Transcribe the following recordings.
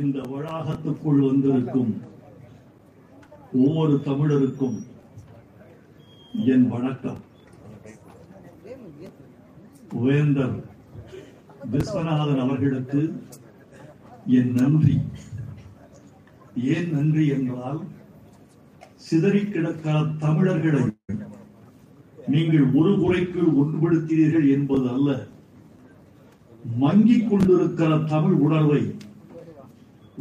இந்த வளாகத்துக்குள் வந்திருக்கும் ஒவ்வொரு தமிழருக்கும் என் வணக்கம். வேந்தர் விஸ்வநாதன் அவர்களுக்கு என் நன்றி. ஏன் நன்றி என்றால் சிதறி கிடக்கிற தமிழர்களை நீங்கள் ஒரு குறைக்குள் ஒன்றுபடுத்தினீர்கள் என்பது அல்ல. மங்கிக் கொண்டிருக்கிற தமிழ் உணர்வை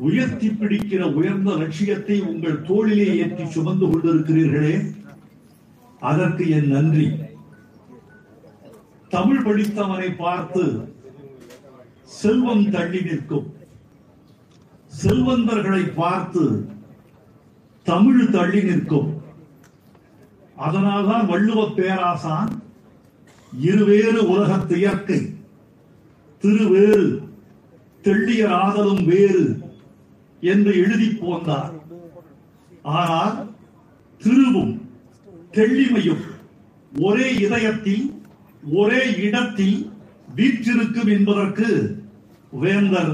உயர்த்தி பிடிக்கிற உயர்ந்த லட்சியத்தை உங்கள் தோளிலே ஏற்றி சுமந்து கொண்டிருக்கிறீர்களே. அதற்கு என் நன்றி. தமிழ் படித்தவனை பார்த்து செல்வம் தள்ளி நிற்கும். செல்வந்தர்களை பார்த்து தமிழ் தள்ளி நிற்கும். அதனால்தான் வள்ளுவ பேராசான் இருவேறு உலகத்து இயற்கை. திருவேறு தெள்ளியர் ஆதலும் வேறு. என்று எழுதி போந்தார். ஆனால் திருவும் தெள்ளிமையும் ஒரே இதயத்தில் ஒரே இடத்தில் வீற்றிருக்கும் என்பதற்கு வேந்தர்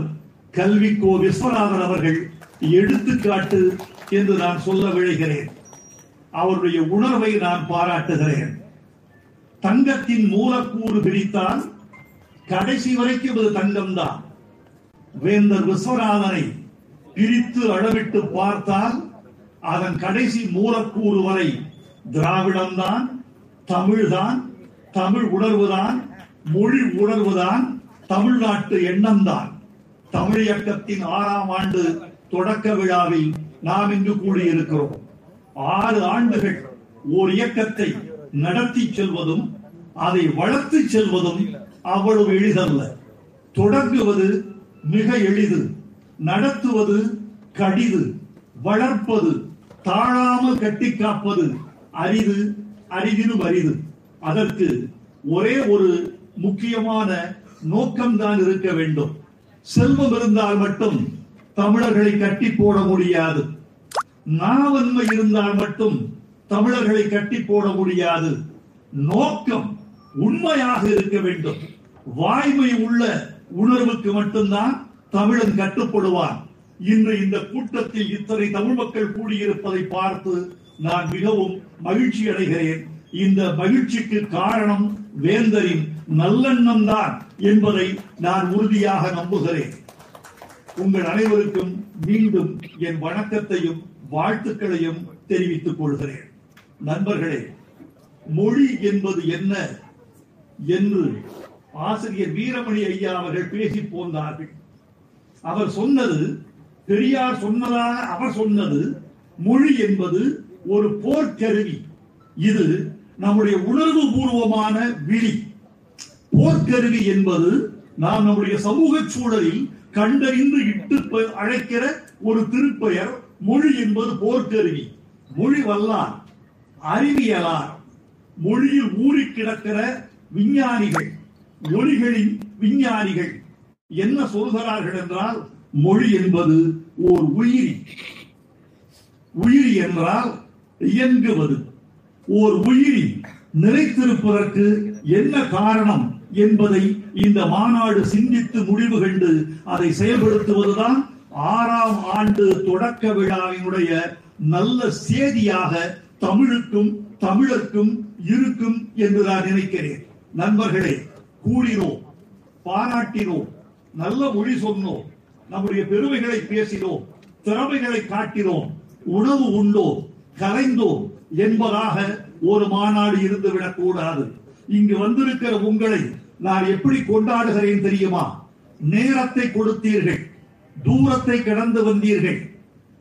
கல்விக்கோ விஸ்வநாதன் அவர்கள் எடுத்துக்காட்டு என்று நான் சொல்ல விழைகிறேன். அவருடைய உணர்வை நான் பாராட்டுகிறேன். தங்கத்தின் மூலக்கூறு பிரித்தால் கடைசி வரைக்கும் இது தங்கம்தான். வேந்தர் விஸ்வநாதனை பிரித்து அளவிட்டு பார்த்தால் அதன் கடைசி மூலக்கூறு வரை திராவிடம்தான் தமிழ்தான் தமிழ் உணர்வுதான் மொழி உணர்வுதான் தமிழ்நாட்டு எண்ணம்தான். தமிழ் இயக்கத்தின் ஆறாம் ஆண்டு தொடக்க விழாவில் நாம் இங்கு கூடியிருக்கிறோம். ஆறு ஆண்டுகள் ஓர் இயக்கத்தை நடத்தி செல்வதும் அதை வளர்த்து செல்வதும் அவ்வளவு எளிதல்ல. தொடங்குவது மிக எளிது. நடத்துவது கடிது வளர்ப்பது தாழாமல் கட்டி காப்பது அரிது அரிதினும் அரிது. அதற்கு ஒரே ஒரு முக்கியமான நோக்கம்தான் இருக்க வேண்டும். செல்வம் இருந்தால் மட்டும் தமிழர்களை கட்டி போட முடியாது. நாவன்மை இருந்தால் மட்டும் தமிழர்களை கட்டி போட முடியாது. நோக்கம் உண்மையாக இருக்க வேண்டும். வாய்மை உள்ள உணர்வுக்கு மட்டும்தான் தமிழன் கட்டுப்படுவான். இன்று இந்த கூட்டத்தில் இத்தனை தமிழ் மக்கள் கூடியிருப்பதை பார்த்து நான் மிகவும் மகிழ்ச்சி அடைகிறேன். இந்த மகிழ்ச்சிக்கு காரணம் வேந்தரின் நல்லெண்ணம் தான் என்பதை நான் உறுதியாக நம்புகிறேன். உங்கள் அனைவருக்கும் மீண்டும் என் வணக்கத்தையும் வாழ்த்துக்களையும் தெரிவித்துக் கொள்கிறேன். நண்பர்களே மொழி என்பது என்ன என்று ஆசிரியர் வீரமணி ஐயா அவர்கள் பேசி போந்தார்கள். அவர் சொன்னது பெரியார் சொன்னதாக அவர் சொன்னது மொழி என்பது ஒரு போர்க்கருவி இது நம்முடைய உணர்வு பூர்வமான விழி. போர்க்கருவி என்பது நாம் நம்முடைய சமூக சூழலில் கண்டறிந்து இட்டு அழைக்கிற ஒரு திருப்பெயர். மொழி என்பது போர்க்கருவி மொழி வல்லார் அறிவியலார் மொழியில் ஊறி கிடக்கிற விஞ்ஞானிகள் மொழிகளின் விஞ்ஞானிகள். என்ன சொல்கிறார்கள் என்றால் மொழி என்பது ஓர் உயிரி. உயிரி என்றால் இயங்குவது. ஓர் உயிரி நிலைத்திருப்பதற்கு என்ன காரணம் என்பதை இந்த மாநாடு சிந்தித்து முடிவு கண்டு அதை செயல்படுத்துவதுதான் ஆறாம் ஆண்டு தொடக்க விழாவினுடைய நல்ல சேதியாக தமிழுக்கும் தமிழர்க்கும் இருக்கும் என்று நான் நினைக்கிறேன். நண்பர்களே கூடினோம் பாராட்டினோம். நல்ல மொழி சொன்னோம். நம்முடைய பெருமைகளை பேசினோம். திறமைகளை காட்டினோம். உணவு உண்டோம் கலைந்தோம் என்பதாக ஒரு மாநாடு இருந்துவிடக் கூடாது இங்கு வந்திருக்கிற உங்களை நான் எப்படி கொண்டாடுகிறேன் தெரியுமா? நேரத்தை கொடுத்தீர்கள். தூரத்தை கடந்து வந்தீர்கள்.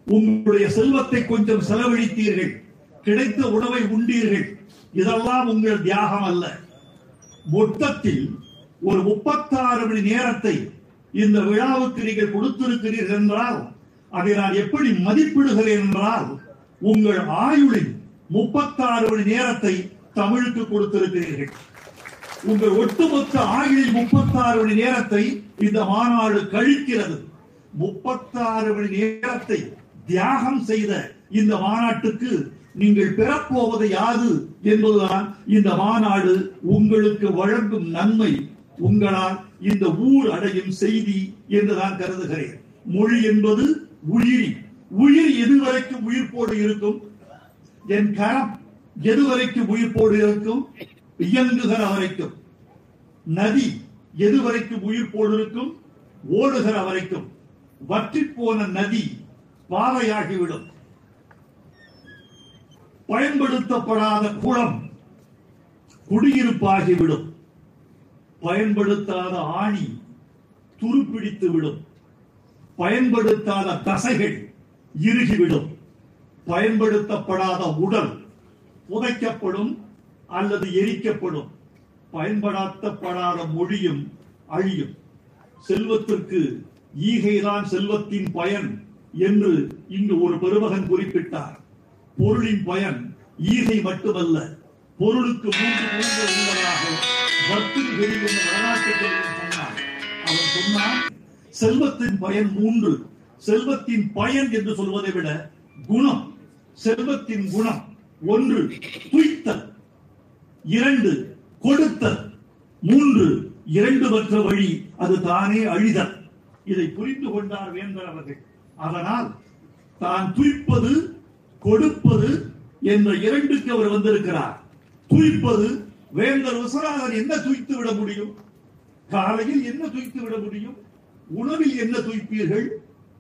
உங்களுடைய செல்வத்தை கொஞ்சம் செலவழித்தீர்கள். கிடைத்த உணவை உண்டீர்கள். இதெல்லாம் உங்கள் தியாகம் அல்ல. மொத்தத்தில் ஒரு முப்பத்தாறு மணி நேரத்தை இந்த விழாவுக்கு நீங்கள் கொடுத்திருக்கிறீர்கள் என்றால் அதை நான் எப்படி மதிப்பிடுகிறேன் என்றால் உங்கள் ஆயுளின் முப்பத்தாறு மணி நேரத்தை தமிழுக்கு கொடுத்திருக்கிறீர்கள். உங்கள் ஒட்டுமொத்த ஆயுளில் முப்பத்தாறு மணி நேரத்தை இந்த மாநாடு கழிக்கிறது. முப்பத்தாறு மணி நேரத்தை தியாகம் செய்த இந்த மாநாட்டுக்கு நீங்கள் பெறப்போவது யாது என்பதுதான் இந்த மாநாடு உங்களுக்கு வழங்கும் நன்மை உங்களால் இந்த ஊர் அடையும் செய்தி என்று நான் கருதுகிறேன். மொழி என்பது உயிரி. உயிர் எதுவரைக்கும் உயிர்ப்போடு இருக்கும்? என் கரம் எதுவரைக்கும் உயிர்ப்போடு இருக்கும்? இயங்குகிற வரைக்கும். நதி எதுவரைக்கும் உயிர்ப்போடு இருக்கும்? ஓடுகிற வரைக்கும். வற்றி போன நதி பாறையாகிவிடும் பயன்படுத்தப்படாத குளம் குடியிருப்பாகிவிடும். பயன்படுத்தாத ஆணி துருப்பிடித்து விடும். பயன்படுத்தாத தசைகள் இறுகிவிடும். பயன்படுத்தப்படாத உடல் புதைக்கப்படும் அல்லது எரிக்கப்படும். பயன்படுத்தப்படாத மொழியும் அழியும். செல்வத்திற்கு ஈகைதான் செல்வத்தின் பயன் என்று இங்கு ஒரு பெருமகன் குறிப்பிட்டார். பொருளின் பயன் ஈகை மட்டுமல்ல பொருளுக்கு மூன்று முகங்கள் உள்ளதாக பக்திகள் என்ற வரலாற்று சொன்னார். அவன் சொன்னான் செல்வத்தின் பயன் மூன்று. செல்வத்தின் பயன் என்று சொல்வதை விட குணம் செல்வத்தின் குணம் ஒன்று துய்த்தல் இரண்டு கொடுத்தல் மூன்று இரண்டு மற்ற வழி அது தானே அழிதல். இதை புரிந்து கொண்டார் வேந்தர் அவர்கள். அதனால் தான் துய்ப்பது கொடுப்பது என்ற இரண்டுக்கு அவர் வந்திருக்கிறார். துய்ப்பது வேந்தர் விஸ்வநாதன் என்ன துய்த்து விட முடியும்? காலையில் என்ன துய்த்து விட முடியும்? உணவில் என்ன துய்ப்பீர்கள்?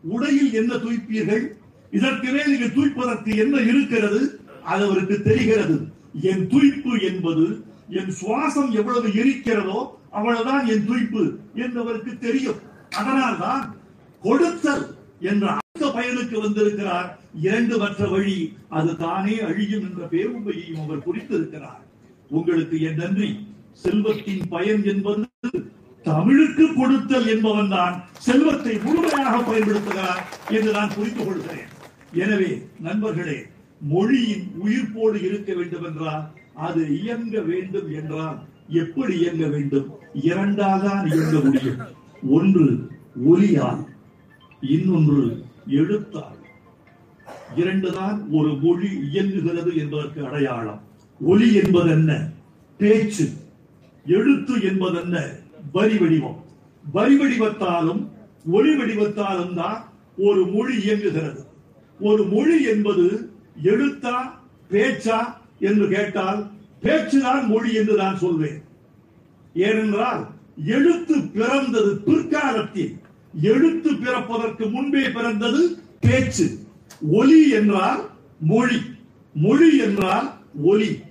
உடையில் என்ன துய்ப்பீர்கள்? இதற்கு மேல் நீங்கள் துய்ப்பதற்கு என்ன இருக்கிறது? அது அவருக்கு தெரிகிறது. என் துய்ப்பு என்பது என் சுவாசம் எவ்வளவு இருக்கிறதோ அவ்வளவுதான் என் துய்ப்பு என்பவருக்கு தெரியும் தெரியும். அதனால்தான் கொடுத்தல் என்ற அடுத்த பயனுக்கு வந்திருக்கிறார். இரண்டு மற்ற வழி அது தானே அழியும் என்ற பேருமையையும் அவர் குறித்திருக்கிறார். உங்களுக்கு என் நன்றி. செல்வத்தின் பயன் என்பது தமிழுக்கு கொடுத்தல் என்பவன் தான். செல்வத்தை முழுமையாக பயன்படுத்துகிறார் என்று நான் புரிந்து கொள்கிறேன். எனவே நண்பர்களே மொழியின் உயிர்ப்போடு இருக்க வேண்டும் என்றால் அது இயங்க வேண்டும் என்றால் எப்படி இயங்க வேண்டும்? இரண்டாக இயங்க முடியும். ஒன்று ஒலியால் இன்னொன்று எழுத்தால். இரண்டுதான் ஒரு மொழி இயங்குகிறது என்பதற்கு அடையாளம். ஒலி என்பது என்ன பேச்சு. எழுத்து என்பது என்ன வரி வடிவம். வரி வடிவத்தாலும் ஒளி வடிவத்தாலும் தான் ஒரு மொழி இயங்குகிறது. ஒரு மொழி என்பது எழுத்தா பேச்சா என்று கேட்டால் பேச்சுதான் மொழி என்று நான் சொல்வேன். ஏனென்றால் எழுத்து பிறந்தது பிற்காலத்தில். எழுத்து பிறப்பதற்கு முன்பே பிறந்தது பேச்சு. ஒலி என்றால் மொழி. மொழி என்றால் ஒலி.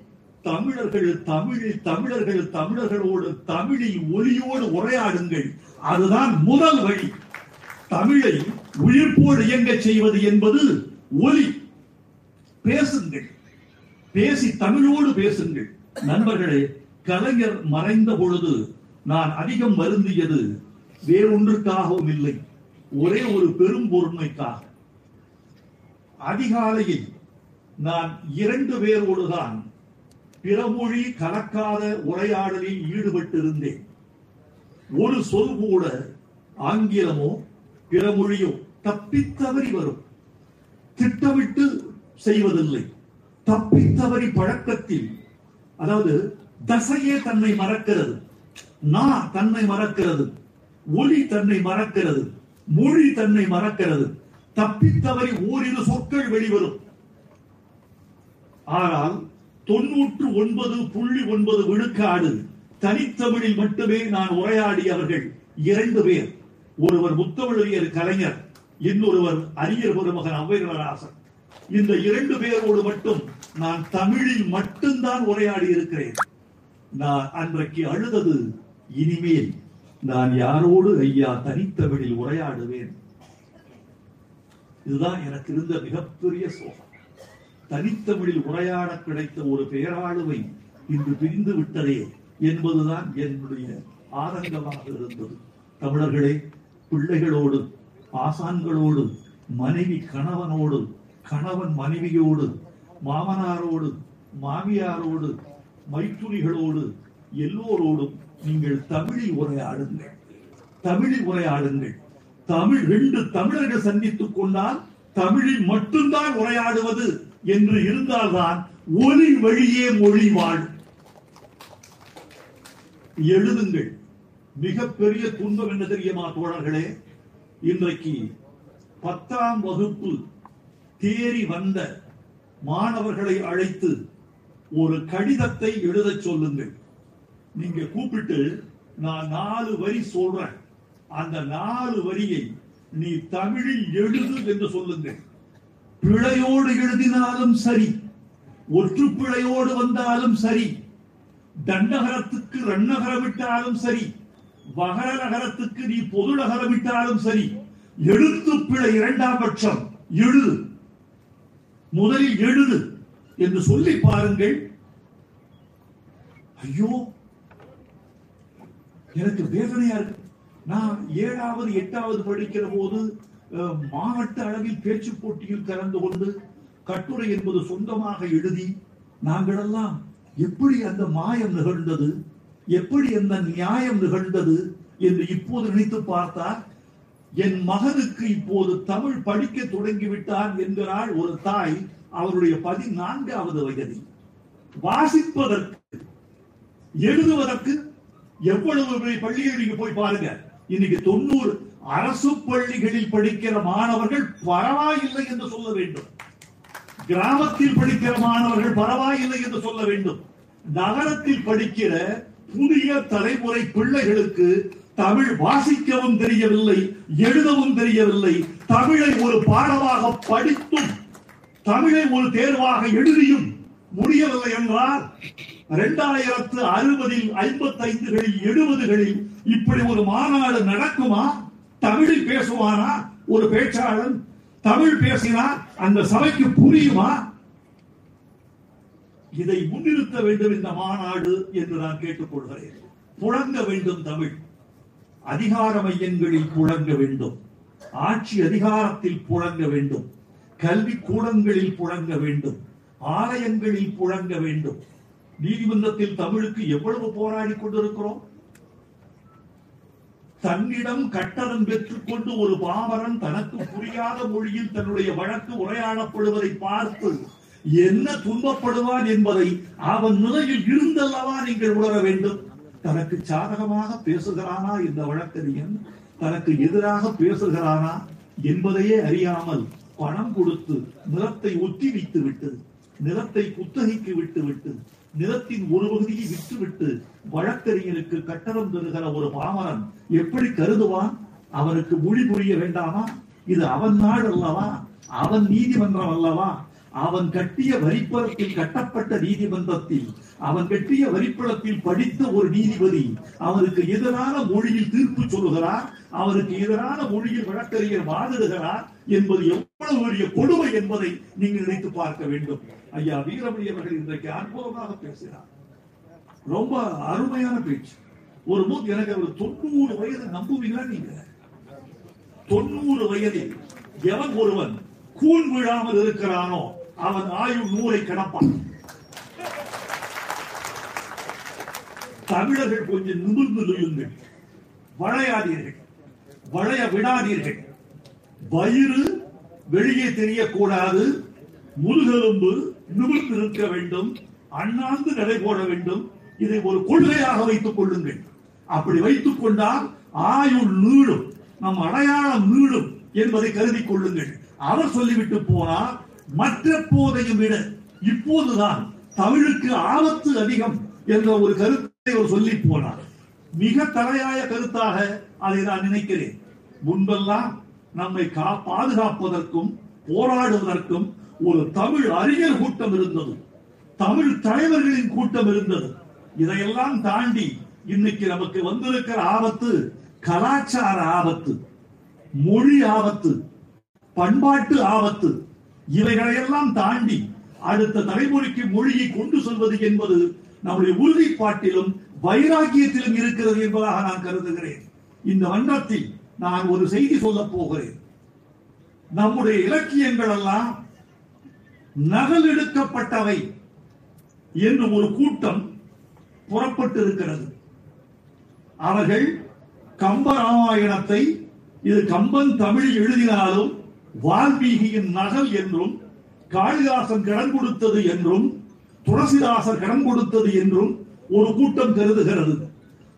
தமிழர்கள் தமிழில் தமிழர்கள் தமிழர்களோடு தமிழில் ஒலியோடு உரையாடுங்கள். அதுதான் முதல் வழி. தமிழை உயிர்ப்போடு இயங்க செய்வது என்பது ஒலி. பேசுங்கள். பேசி தமிழோடு பேசுங்கள். நண்பர்களே கலைஞர் மறைந்த பொழுது நான் அதிகம் வருந்தியது வேறொன்றுக்காகவும் இல்லை. ஒரே ஒரு பெரும் பொறுமைக்காக. அதிகாலையில் நான் இரண்டு பேரோடுதான் பிறமொழி கலக்காத உரையாடலில் ஈடுபட்டிருந்தேன். ஒரு சொல் கூட ஆங்கிலமோ பிறமொழியோ தப்பித்தவறி வரும். திட்டமிட்டு செய்வதில்லை. தப்பித்தவறி பழக்கத்தில் அதாவது தசையே தன்னை மறக்கிறது நா தன்னை மறக்கிறது ஒளி தன்னை மறக்கிறது மொழி தன்னை மறக்கிறது தப்பித்தவறி ஓரிரு சொற்கள் வெளிவரும். ஆனால் தொன்னூற்று ஒன்பது புள்ளி ஒன்பது விழுக்காடு தனித்தமிழில் மட்டுமே நான் உரையாடியவர்கள் இரண்டு பேர். ஒருவர் முத்தமிழறியர் கலைஞர் இன்னொருவர் அரியர் பெருமகன் ஔவையராசன் இந்த இரண்டு பேரோடு மட்டும் நான் தமிழில் மட்டும்தான் உரையாடி இருக்கிறேன் நான் அன்றைக்கு அழுதது இனிமேல் நான் யாரோடு ஐயா தனித்தமிழில் உரையாடுவேன்? இதுதான் எனக்கு இருந்த மிகப்பெரிய சோகம். தனித்தமிழில் உரையாட கிடைத்த ஒரு பேராளுவை இன்று பிரிந்து விட்டதே என்பதுதான் என்னுடைய ஆதங்கமாக இருந்தது. தமிழர்களே பிள்ளைகளோடு ஆசான்களோடு மனைவி கணவனோடு கணவன் மனைவியோடு மாமனாரோடு மாமியாரோடு மைத்துனிகளோடு எல்லோரோடும் நீங்கள் தமிழில் உரையாடுங்கள். தமிழில் உரையாடுங்கள். தமிழ் ரெண்டு தமிழர்கள் சந்தித்துக் கொண்டால் தமிழில் மட்டும்தான் உரையாடுவது என்று இருந்தால்தான் ஒலி வழியே மொழி வாழும். எழுதுங்கள். மிகப்பெரிய துன்பம் என்ன தெரியுமா தோழர்களே? இன்றைக்கு பத்தாம் வகுப்பு தேறி வந்த மாணவர்களை அழைத்து ஒரு கடிதத்தை எழுதச் சொல்லுங்கள். நீங்க கூப்பிட்டு நான் நாலு வரி சொல்றேன். அந்த நாலு வரியை நீ தமிழில் எழுது என்று சொல்லுங்கள். பிழையோடு எழுதினாலும் சரி ஒற்று பிழையோடு வந்தாலும் சரி தண்டகரத்துக்கு ரன்னகரம் விட்டாலும் சரி வகர நகரத்துக்கு நீ பொது நகரம் விட்டாலும் சரி எழுத்து பிழை இரண்டாம் பட்சம் எழுது முதலில் எழுது என்று சொல்லி பாருங்கள். ஐயோ எனக்கு வேதனையா இருக்கு. நான் ஏழாவது எட்டாவது படிக்கிற போது மாவட்ட அளவில் பேச்சு போட்டியில் கலந்து கொண்டு கட்டுரை என்பது சொந்தமாக எழுதி நாங்களெல்லாம் எப்படி அந்த மாயம் நிகழ்ந்தது எப்படி அந்த நியாயம் நிகழ்ந்தது என்று இப்போது நினைத்து பார்த்தால் என் மகனுக்கு இப்போது தமிழ் படிக்க தொடங்கிவிட்டான் என்கிறாள் ஒரு தாய் அவருடைய பதினான்காவது வயதில். வாசிப்பதற்கு எழுதுவதற்கு எவ்வளவு பள்ளியில் நீங்க போய் பாருங்க. இன்னைக்கு தொண்ணூறு அரசு பள்ளிகளில் படிக்கிற மாணவர்கள் பரவாயில்லை என்று சொல்ல வேண்டும். கிராமத்தில் படிக்கிற மாணவர்கள் பரவாயில்லை என்று சொல்ல வேண்டும். நகரத்தில் படிக்கிற புதிய தலைமுறை பிள்ளைகளுக்கு தமிழ் வாசிக்கவும் தெரியவில்லை எழுதவும் தெரியவில்லை. தமிழை ஒரு பாடமாக படித்தும் தமிழை ஒரு தேர்வாக எழுதியும் முடியவில்லை என்றால் இரண்டாயிரத்து அறுபதில் ஐம்பத்தைந்துகளில் எழுபதுகளில் இப்படி ஒரு மாநாடு நடக்குமா? தமிழில் பேசுவானா ஒரு பேச்சாளன் தமிழ் பேசினா அந்த சபைக்கு புரியுமா? இதை முன்னிறுத்த வேண்டும் இந்த மாநாடு என்று நான் கேட்டுக்கொள்கிறேன். புழங்க வேண்டும் தமிழ். அதிகார மையங்களில் புழங்க வேண்டும். ஆட்சி அதிகாரத்தில் புழங்க வேண்டும். கல்வி கூடங்களில் புழங்க வேண்டும். ஆலயங்களில் புழங்க வேண்டும். நீதிமன்றத்தில் தமிழுக்கு எவ்வளவு போராடி கொண்டிருக்கிறோம்? தன்னிடம் கட்டணம் பெற்றுக்கொண்டு ஒரு பாமரன் தனக்கு புரியாத மொழியில் தன்னுடைய வழக்கு உரையாடப்படுவதை பார்த்து என்ன துன்பப்படுவான் என்பதை அவன் நிலையில் இருந்தல்லவா நீங்கள் உணர வேண்டும். தனக்கு சாதகமாக பேசுகிறானா இந்த வழக்கறிஞன்? தனக்கு எதிராக பேசுகிறானா என்பதையே அறியாமல் பணம் கொடுத்து நிலத்தை ஒத்தி வைத்து விட்டது. நிலத்தை குத்தகைக்கு விட்டு விட்டு நிலத்தின் ஒரு பகுதியை விட்டுவிட்டு வழக்கறிஞருக்கு கட்டணம் தருகிற ஒரு பாமரன் எப்படி கருதுவான்? அவனுக்கு மொழி புரிய வேண்டாமா? இது அவன் நாடு அல்லவா? அவன் நீதிமன்றம் அல்லவா? அவன் கட்டிய வரிப்பணத்தில் கட்டப்பட்ட நீதிமன்றத்தில் அவன் கட்டிய வரிப்பணத்தில் படித்த ஒரு நீதிபதி அவனுக்கு எதிரான மொழியில் தீர்ப்பு சொல்லுகிறார் அவனுக்கு எதிரான மொழியில் வழக்கறிஞர் வாதிடுகிறார் என்பது எவ்வளவு பெரிய கொடுமை என்பதை நீங்கள் நினைத்து பார்க்க வேண்டும். ஐயா வீரமணி அவர்கள் இன்றைக்கு அற்புதமாக பேசினார். ரொம்ப அருமையான பேச்சு. ஒரு மூத்த எனக்கு அவர் தொண்ணூறு வயது நம்புவீங்களா நீங்க? தொண்ணூறு வயதில் எவன் ஒருவன் கூழ் விழாமல் இருக்கிறானோ அவன் ஆயுள் நூலை கடப்பான். தமிழர்கள் கொஞ்சம் நிமிர்ந்து நில்லுங்கள் வளையாதீர்கள். வளைய விடாதீர்கள். வயிறு வெளியே தெரியக்கூடாது. முதுகெலும்பு நிமிர்ந்து நிற்க வேண்டும் அண்ணாந்து நடை போட வேண்டும். இதை ஒரு கொள்கையாக வைத்துக் கொள்ளுங்கள். அப்படி வைத்துக் கொண்டால் ஆயுள் நீளும் நம் அடையாளம் நீளும் என்பதை கருதி கொள்ளுங்கள். அவர் சொல்லிவிட்டு போனால் மற்ற போதையும் விட இப்போதுதான் தமிழுக்கு ஆபத்து அதிகம் என்ற ஒரு கருத்தை அவர் சொல்லி போனார். மிக தலையாய கருத்தாக அதை நான் நினைக்கிறேன். முன்பெல்லாம் நம்மை கா பாதுகாப்பதற்கும் போராடுவதற்கும் ஒரு தமிழ் அறிஞர் கூட்டம் இருந்தது. தமிழ் தலைவர்களின் கூட்டம் இருந்தது. இதையெல்லாம் தாண்டி இன்னைக்கு நமக்கு வந்திருக்கிற ஆபத்து கலாச்சார ஆபத்து மொழி ஆபத்து பண்பாட்டு ஆபத்து இவைகளையெல்லாம் தாண்டி அடுத்த தலைமுறைக்கு மொழியை கொண்டு செல்வது என்பது நம்முடைய உறுதிப்பாட்டிலும் வைராக்கியத்திலும் இருக்கிறது என்பதாக நான் கருதுகிறேன். இந்த மன்றத்தில் நான் ஒரு செய்தி சொல்ல போகிறேன். நம்முடைய இலக்கியங்கள் எல்லாம் நகல் எடுக்கப்பட்டவை என்று ஒரு கூட்டம் புறப்பட்டு இருக்கிறது அவர்கள் கம்ப ராமாயணத்தை இது கம்பன் தமிழில் எழுதினாலும் வால்மீகியின் நகல் என்றும் காளிதாசன் கடன் கொடுத்தது என்றும் துளசிதாசர் கடன் கொடுத்தது என்றும் ஒரு கூட்டம் கருதுகிறது.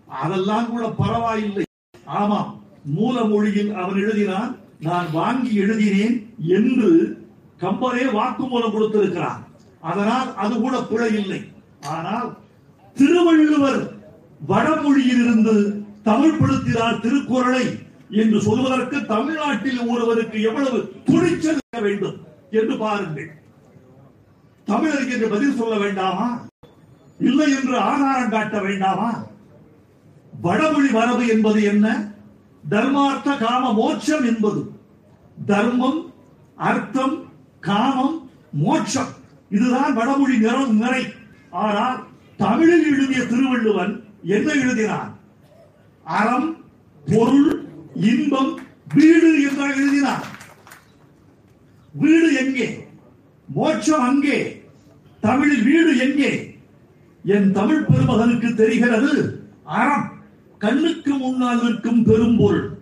அதெல்லாம் கூட பரவாயில்லை. ஆமாம் மூல மொழியில் அவன் எழுதினான் நான் வாங்கி எழுதினேன் என்று கம்பரே வாக்குமூலம் கொடுத்திருக்கிறார். அதனால் அது கூட பிழை இல்லை. ஆனால் திருவள்ளுவர் வடமொழியில் இருந்து தமிழ்படுத்தினார் திருக்குறளை என்று சொல்வதற்கு தமிழ்நாட்டில் ஒருவருக்கு எவ்வளவு துணிச்சல் வேண்டும் என்று பாருங்கள். தமிழருக்கு என்று பதில் சொல்ல வேண்டாமா? இல்லை என்று ஆதாரம் காட்ட வேண்டாமா? வடமொழி மரபு என்பது என்ன? தர்மார்த்த காம மோட்சம் என்பது. தர்மம் அர்த்தம் காமம் மோட்சம். இதுதான் வடமொழி நிறம் நிறை. ஆனால் தமிழில் எழுதிய திருவள்ளுவன் என்ன எழுதினான்? அறம் பொருள் இன்பம் வீடு என்றால் எழுதினான். வீடு எங்கே? மோட்சம் அங்கே. தமிழில் வீடு எங்கே? என் தமிழ் பெருமகனுக்கு தெரிகிறது அறம். கண்ணுக்கு முன்னால் நிற்கும் பெரும்பொருள்.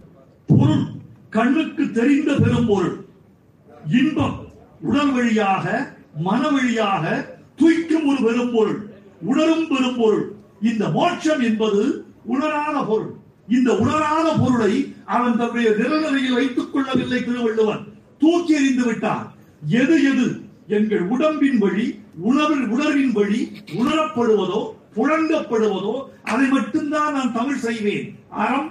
பொருள் கண்ணுக்கு தெரிந்த பெரும்பொருள். இன்பம். உடல் வழியாக மன வழியாக துய்க்கும் ஒரு பெரும்பொருள் உணரும் பெரும்பொருள். இந்த மோட்சம் என்பது உணராத பொருள். இந்த உணராத பொருளை அவன் தன்னுடைய நிரநிலையில் வைத்துக் கொள்ளவில்லை திருவள்ளுவன் தூக்கி எறிந்து விட்டான் எது எது எங்கள் உடம்பின் வழி உணர்வின் உணர்வின் வழி உணரப்படுவதோ புழங்கப்படுவதோ அதை மட்டும்தான் நான் தமிழ் செய்வேன். அறம்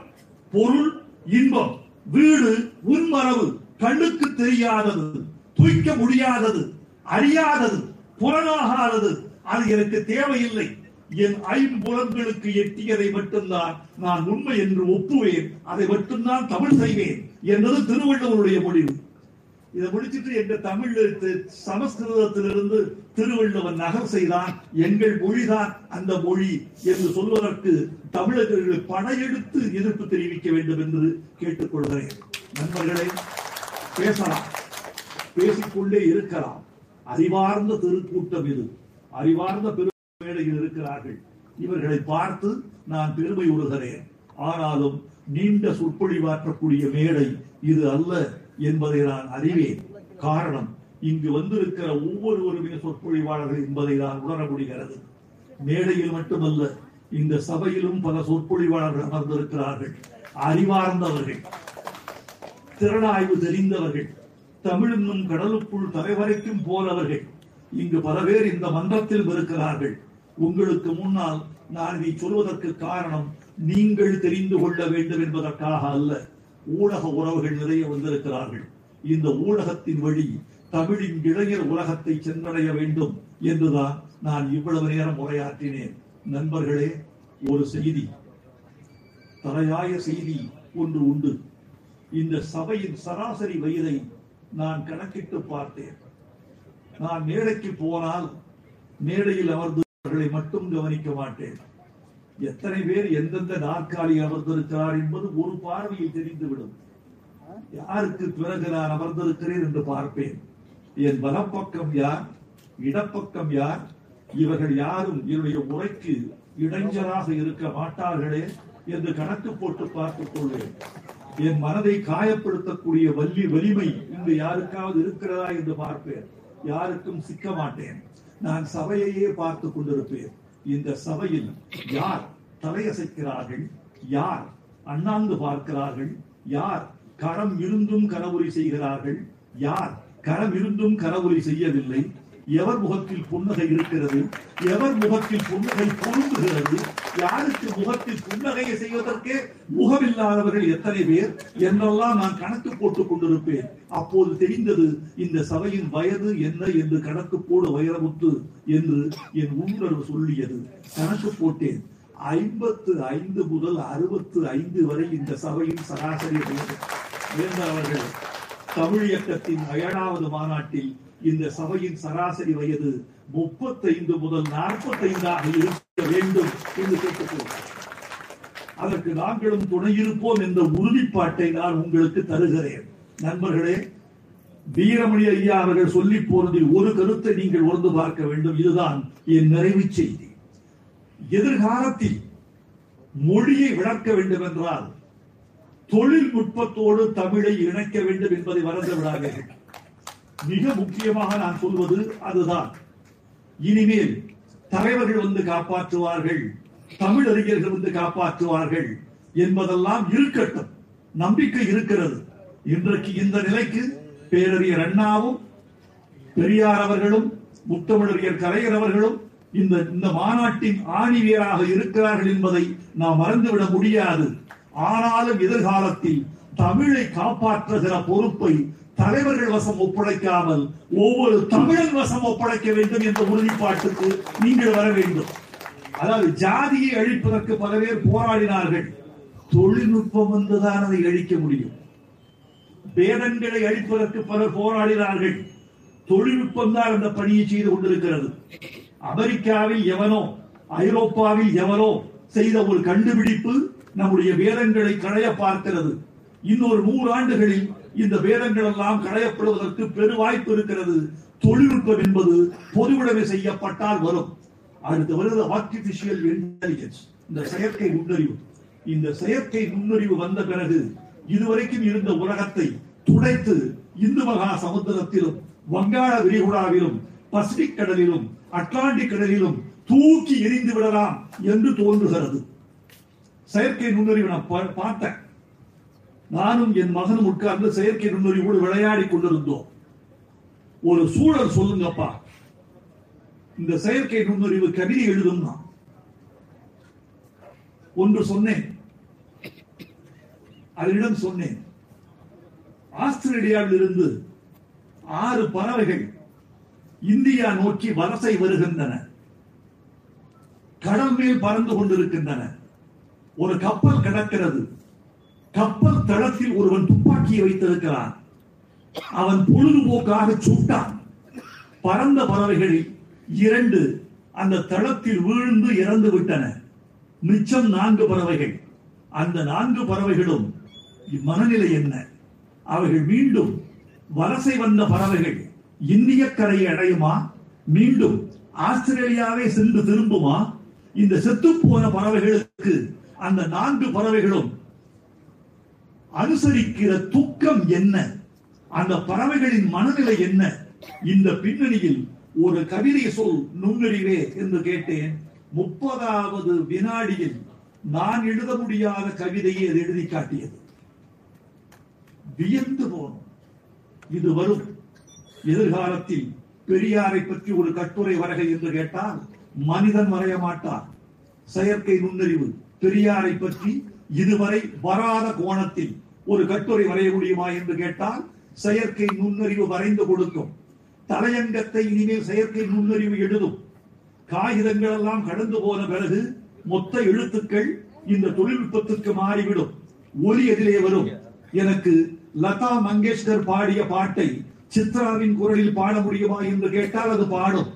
பொருள் இன்பம் வீடு உன்மரவு கண்ணுக்கு தெரியாதது. தூய்க்க முடியாதது அறியாதது புலனாகாதது. அது எனக்கு தேவையில்லை. என் ஐம்புலங்களுக்கு எட்டியதை மட்டும்தான் நான் உண்மை என்று ஒப்புவேன். அதை மட்டும்தான் தமிழ் செய்வேன் என்பது திருவள்ளுவருடைய முடிவு. இதை முடிச்சிட்டு எங்க தமிழ் எழுத்து சமஸ்கிருதத்திலிருந்து திருவள்ளுவன் நகர் செய்தான். எங்கள் மொழிதான் அந்த மொழி என்று சொல்வதற்கு தமிழர்கள் படையெடுத்து எதிர்ப்பு தெரிவிக்க வேண்டும் என்று கேட்டுக்கொள்கிறேன். நண்பர்களே பேசலாம். பேசிக்கொண்டே இருக்கலாம். அறிவார்ந்த திருக்கூட்டம் இது. அறிவார்ந்த பெரும் மேடையில் இருக்கிறார்கள். இவர்களை பார்த்து நான் பெருமை உறுகிறேன். ஆனாலும் நீண்ட சொற்பொழிவாற்றக்கூடிய மேடை இது அல்ல என்பதை நான் அறிவேன். காரணம் இங்கு வந்திருக்கிற ஒவ்வொருவருமே சொற்பொழிவாளர்கள் என்பதை நான் உணர முடிகிறது. மேடையில் மட்டுமல்ல இந்த சபையிலும் பல சொற்பொழிவாளர்கள் அமர்ந்திருக்கிறார்கள். அறிவார்ந்தவர்கள் திறனாய்வு தெரிந்தவர்கள் தமிழ் என்னும் கடலுக்குள் தலைவரைக்கும் போலவர்கள் இங்கு பல பேர் இந்த மன்றத்தில் இருக்கிறார்கள் உங்களுக்கு முன்னால் நான் இதை சொல்வதற்கு காரணம் நீங்கள் தெரிந்து கொள்ள வேண்டும் என்பதற்காக அல்ல. ஊடக உறவுகள் நிறைய வந்திருக்கிறார்கள். இந்த ஊடகத்தின் வழி தமிழின் இளைஞர் உலகத்தை சென்றடைய வேண்டும் என்றுதான் நான் இவ்வளவு நேரம் உரையாற்றினேன். நண்பர்களே ஒரு செய்தி. தலையாய செய்தி ஒன்று உண்டு. இந்த சபையின் சராசரி வயதை நான் கணக்கிட்டு பார்த்தேன். நான் மேடைக்கு போனால் மேடையில் அமர்ந்தவர்களை மட்டும் கவனிக்க மாட்டேன். எத்தனை பேர் எந்தெந்த நாற்காலி அமர்ந்திருக்கிறார் என்பது ஒரு பார்வையில் தெரிந்துவிடும். யாருக்கு பிறகு நான் அமர்ந்திருக்கிறேன் என்று பார்ப்பேன். என் வலப்பக்கம் யார்? இடப்பக்கம் யார்? இவர்கள் யாரும் என்னுடைய உரைக்கு இடைஞ்சலாக இருக்க மாட்டார்களே என்று கணக்கு போட்டு பார்த்துக் கொள்வேன். என் மனதை காயப்படுத்தக்கூடிய வல்லி வலிமை இங்கு யாருக்காவது இருக்கிறதா என்று பார்ப்பேன். யாருக்கும் சிக்க மாட்டேன். நான் சபையையே பார்த்து கொண்டிருப்பேன். இந்த சபையில் யார் தலையசைக்கிறார்கள்? யார் அண்ணாந்து பார்க்கிறார்கள்? யார் கரம் இருந்தும் கனவுரி செய்கிறார்கள்? யார் கரம் இருந்தும் கனவுரி செய்யவில்லை? எவர் முகத்தில் புன்னகை இருக்கிறது? எவர் முகத்தில் புன்னகை பொருந்துகிறது? யாருக்கு முகத்தில் புன்னகையை செய்வதற்கே முகமில்லாதவர்கள் எத்தனை பேர்? என்றெல்லாம் நான் கணக்கு போட்டுக் கொண்டிருப்பேன். அப்போது தெரிந்தது இந்த சபையின் வயது என்ன என்று கணக்கு போடு வைரமுத்து என்று என் உள்ளுணர்வு சொல்லியது. கணக்கு போட்டேன். ஐம்பத்து ஐந்து முதல் அறுபத்து ஐந்து வரை இந்த சபையின் சராசரி வயது. அவர்கள்? தமிழ் இயக்கத்தின் ஏழாவது மாநாட்டில் இந்த சபையின் சராசரி வயது முப்பத்தைந்து முதல் நாற்பத்தைந்தாக இருக்க வேண்டும் என்று கேட்டுக்கொள்கிறார் அதற்கு நாங்களும் துணையிருப்போம் என்ற உறுதிப்பாட்டை நான் உங்களுக்கு தருகிறேன். நண்பர்களே வீரமணி ஐயா அவர்கள் சொல்லி போனதில் ஒரு கருத்தை நீங்கள் உணர்ந்து பார்க்க வேண்டும். இதுதான் என் நிறைவு செய்தி. எதிர்காலத்தில் மொழியை விளக்க வேண்டும் என்றால் தொழில்நுட்பத்தோடு தமிழை இணைக்க வேண்டும் என்பதை மறந்து விடாதீர்கள் மிக முக்கியமாக நான் சொல்வது அதுதான். இனிமேல் தலைவர்கள் வந்து காப்பாற்றுவார்கள் தமிழ் அறிஞர்கள் வந்து காப்பாற்றுவார்கள் என்பதெல்லாம் இருக்கட்டும். நம்பிக்கை இருக்கிறது. இன்றைக்கு இந்த நிலைக்கு பேரறிஞர் அண்ணாவும் பெரியார் அவர்களும் முத்தமிழறிஞர் கலைஞர் அவர்களும் இந்த இந்த மாநாட்டின் ஆணிவியராக இருக்கிறார்கள் என்பதை நாம் மறந்துவிட முடியாது. ஆனாலும் எதிர்காலத்தில் தமிழை காப்பாற்றுகிற பொறுப்பை தலைவர்கள் வசம் ஒப்படைக்காமல் ஒவ்வொரு தமிழன் வசம் ஒப்படைக்க வேண்டும் என்ற உறுதிப்பாட்டுக்கு நீங்கள் வர வேண்டும். அதாவது ஜாதியை அழிப்பதற்கு பல பேர் போராடினார்கள். தொழில்நுட்பம் வந்துதான் அதை அழிக்க முடியும். வேதங்களை அழிப்பதற்கு பலர் போராடினார்கள். தொழில்நுட்பம் தான் அந்த பணியை செய்து கொண்டிருக்கிறது. அமெரிக்காவில் எவனோ ஐரோப்பாவில் எவனோ செய்த ஒரு கண்டுபிடிப்பு நம்முடைய வேதங்களை களைய பார்க்கிறது. இன்னொரு நூறு ஆண்டுகளில் இந்த வேதங்கள் எல்லாம் களையப்படுவதற்கு பெரு வாய்ப்பு இருக்கிறது. தொழில்நுட்பம் என்பது பொதுவுடைமை செய்யப்பட்டால் வரும். அடுத்து வருகிற ஆர்டிபிஷியல் இன்டெலிஜென்ஸ் இந்த செயற்கை நுண்ணறிவு. இந்த செயற்கை நுண்ணறிவு வந்த பிறகு இதுவரைக்கும் இருந்த உலகத்தை துடைத்து இந்து மகா சமுத்திரத்திலும் வங்காள விரிகுடாவிலும் பசிபிக் கடலிலும் அட்லாண்டிக் கடலிலும் தூக்கி எரிந்து விடலாம் என்று தோன்றுகிறது. செயற்கை நுண்ணறிவு நான் பார்த்தேன். நானும் என் மகனும் உட்கார்ந்து செயற்கை நுண்ணறிவோடு விளையாடி கொண்டிருந்தோம். ஒரு சூழல் சொல்லுங்கப்பா. இந்த செயற்கை நுண்ணறிவு கவிதை எழுதும் நான். ஒன்று சொன்னேன். அதனிடம் சொன்னேன். ஆஸ்திரேலியாவில் இருந்து ஆறு பறவைகள் இந்தியா நோக்கி வலசை வருகின்றன. கடல் மேல் பறந்து கொண்டிருக்கின்றன. ஒரு கப்பல் கிடக்கிறது. கப்பல் தளத்தில் ஒருவன் துப்பாக்கியை வைத்திருக்கிறான். அவன் பொழுதுபோக்காக சுட்டான். பறந்த பறவைகளில் இரண்டு அந்த தளத்தில் வீழ்ந்து இறந்து விட்டன. மிச்சம் நான்கு பறவைகள். அந்த நான்கு பறவைகளும் மனநிலை என்ன? அவைகள் மீண்டும் வலசை வந்த பறவைகள் இந்திய கரையை அடையுமா? மீண்டும் ஆஸ்திரேலியாவை சென்று திரும்புமா? இந்த செத்து போன பறவைகளுக்கு அந்த நான்கு பறவைகளும் அனுசரிக்கிற துக்கம் என்ன? அந்த பறவைகளின் மனநிலை என்ன? இந்த பின்னணியில் ஒரு கவிதை சொல் நுண்ணறிவே என்று கேட்டேன். முப்பதாவது வினாடியில் நான் எழுத முடியாத கவிதையை அது எழுதி காட்டியது. வியந்து போனோம். இது வரும். எதிர்காலத்தில் பெரியாரை பற்றி ஒரு கட்டுரை வரகை என்று கேட்டால் மனிதன் வரைய மாட்டார் செயற்கை நுண்ணறிவு பெரியாரை பற்றி இதுவரை வராத கோணத்தில் ஒரு கட்டுரை வரைய முடியுமா என்று கேட்டால் செயற்கை நுண்ணறிவு வரைந்து கொடுக்கும். தலையங்கத்தை இனிமேல் செயற்கை நுண்ணறிவு எழுதும். காகிதங்கள் எல்லாம் கடந்து போன பிறகு மொத்த எழுத்துக்கள் இந்த தொழில்நுட்பத்திற்கு மாறிவிடும். ஒலி எதிலே வரும். எனக்கு லதா மங்கேஷ்கர் பாடிய பாட்டை சித்ராவின் குரலில் பாட முடியுமா என்று கேட்டால் அது பாடும்.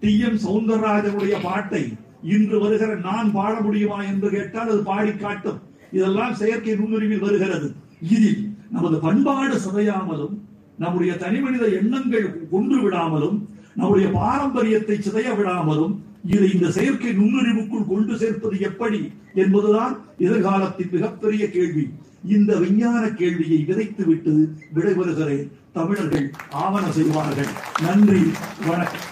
டி. எம். சவுந்தரராஜனுடைய பாட்டை இன்று வருகிற நான் பாட முடியுமா என்று கேட்டால் அது பாடி காட்டும். இதெல்லாம் செயற்கை நுண்ணுரிமையில் வருகிறது. இதில் நமது பண்பாடு சிதையாமலும் நம்முடைய தனிமனித எண்ணங்கள் கொன்று விடாமலும் நம்முடைய பாரம்பரியத்தை சிதைய விடாமலும் இதை இந்த செயற்கை நுண்ணறிவுக்குள் கொண்டு சேர்ப்பது எப்படி என்பதுதான் எதிர்காலத்தின் மிகப்பெரிய கேள்வி. இந்த விஞ்ஞான கேள்வியை விதைத்து விட்டு விடைபெறுகிறேன் தமிழர்கள் ஆவண செய்வார்கள். நன்றி வணக்கம்.